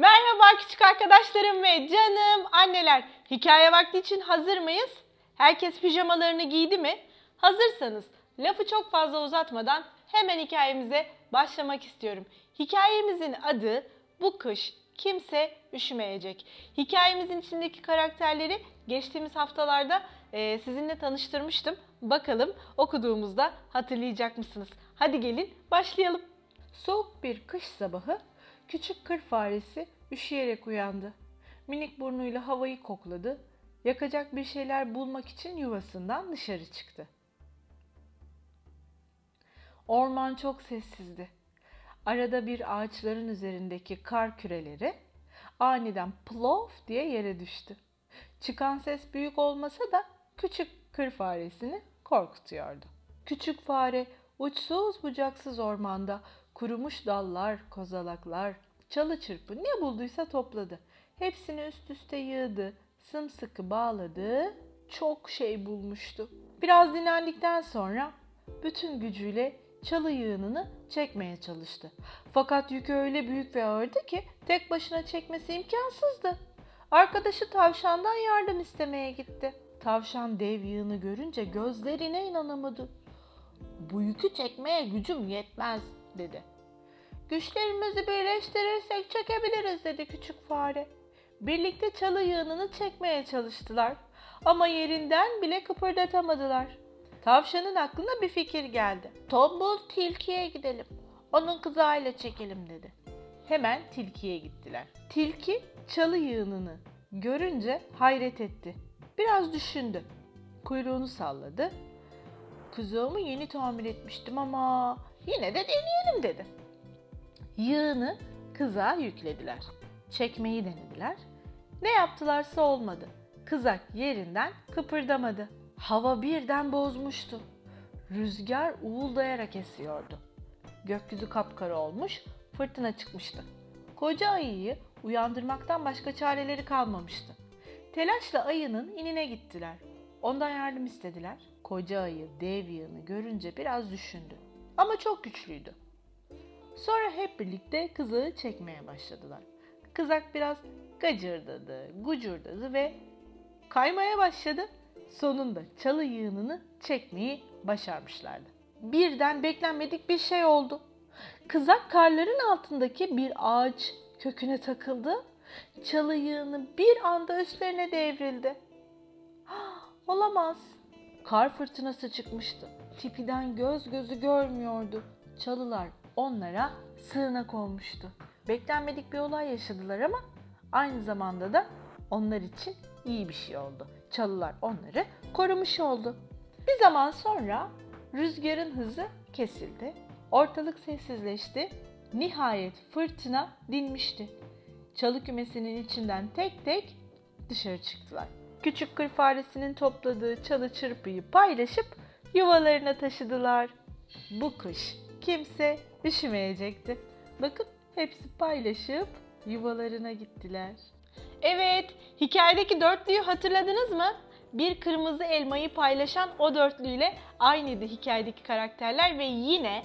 Merhaba küçük arkadaşlarım ve canım anneler. Hikaye vakti için hazır mıyız? Herkes pijamalarını giydi mi? Hazırsanız lafı çok fazla uzatmadan hemen hikayemize başlamak istiyorum. Hikayemizin adı Bu Kış Kimse Üşümeyecek. Hikayemizin içindeki karakterleri geçtiğimiz haftalarda e, sizinle tanıştırmıştım. Bakalım okuduğumuzda hatırlayacak mısınız? Hadi gelin başlayalım. Soğuk bir kış sabahı küçük kır faresi üşüyerek uyandı. Minik burnuyla havayı kokladı. Yakacak bir şeyler bulmak için yuvasından dışarı çıktı. Orman çok sessizdi. Arada bir ağaçların üzerindeki kar küreleri aniden plof diye yere düştü. Çıkan ses büyük olmasa da küçük kır faresini korkutuyordu. Küçük fare uçsuz bucaksız ormanda kurumuş dallar, kozalaklar, çalı çırpı ne bulduysa topladı. Hepsini üst üste yığdı, sımsıkı bağladı, çok şey bulmuştu. Biraz dinlendikten sonra bütün gücüyle çalı yığınını çekmeye çalıştı. Fakat yükü öyle büyük ve ağırdı ki tek başına çekmesi imkansızdı. Arkadaşı tavşandan yardım istemeye gitti. Tavşan dev yığını görünce gözlerine inanamadı. Bu yükü çekmeye gücüm yetmez dedi. Güçlerimizi birleştirirsek çekebiliriz dedi küçük fare. Birlikte çalı yığınını çekmeye çalıştılar ama yerinden bile kıpırdatamadılar. Tavşanın aklına bir fikir geldi. Tombul tilkiye gidelim. Onun kızağıyla çekelim dedi. Hemen tilkiye gittiler. Tilki çalı yığınını görünce hayret etti. Biraz düşündü. Kuyruğunu salladı. Kızağımı yeni tamir etmiştim ama yine de deneyelim dedi. Yığını kızağa yüklediler. Çekmeyi denediler. Ne yaptılarsa olmadı. Kızak yerinden kıpırdamadı. Hava birden bozmuştu. Rüzgar uğuldayarak esiyordu. Gökyüzü kapkara olmuş, fırtına çıkmıştı. Koca ayıyı uyandırmaktan başka çareleri kalmamıştı. Telaşla ayının inine gittiler. Ondan yardım istediler. Koca ayı dev yığını görünce biraz düşündü. Ama çok güçlüydü. Sonra hep birlikte kızağı çekmeye başladılar. Kızak biraz gacırdadı, gucurdadı ve kaymaya başladı. Sonunda çalı yığınını çekmeyi başarmışlardı. Birden beklenmedik bir şey oldu. Kızak karların altındaki bir ağaç köküne takıldı. Çalı yığını bir anda üstlerine devrildi. "Ah, Olamaz. Kar fırtınası çıkmıştı. Tipiden göz gözü görmüyordu. Çalılar onlara sığınak olmuştu. Beklenmedik bir olay yaşadılar ama aynı zamanda da onlar için iyi bir şey oldu. Çalılar onları korumuş oldu. Bir zaman sonra rüzgarın hızı kesildi. Ortalık sessizleşti. Nihayet fırtına dinmişti. Çalı kümesinin içinden tek tek dışarı çıktılar. Küçük kır faresinin topladığı çalı çırpıyı paylaşıp yuvalarına taşıdılar. Bu kış kimse üşümeyecekti. Bakın hepsi paylaşıp yuvalarına gittiler. Evet, hikayedeki dörtlüyü hatırladınız mı? Bir kırmızı elmayı paylaşan o dörtlüyle aynıydı hikayedeki karakterler ve yine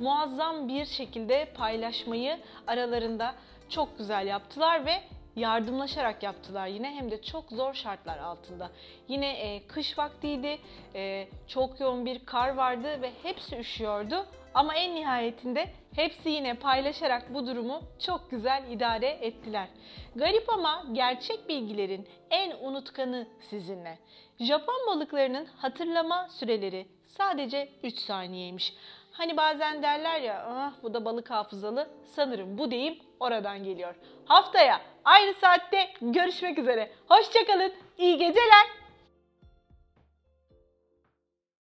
muazzam bir şekilde paylaşmayı aralarında çok güzel yaptılar ve yardımlaşarak yaptılar yine hem de çok zor şartlar altında. Yine e, kış vaktiydi, e, çok yoğun bir kar vardı ve hepsi üşüyordu. Ama en nihayetinde hepsi yine paylaşarak bu durumu çok güzel idare ettiler. Garip ama gerçek bilgilerin en unutkanı sizinle. Japon balıklarının hatırlama süreleri sadece 3 saniyeymiş. Hani bazen derler ya ah, bu da balık hafızalı sanırım bu deyim oradan geliyor. Haftaya aynı saatte görüşmek üzere. Hoşçakalın, iyi geceler.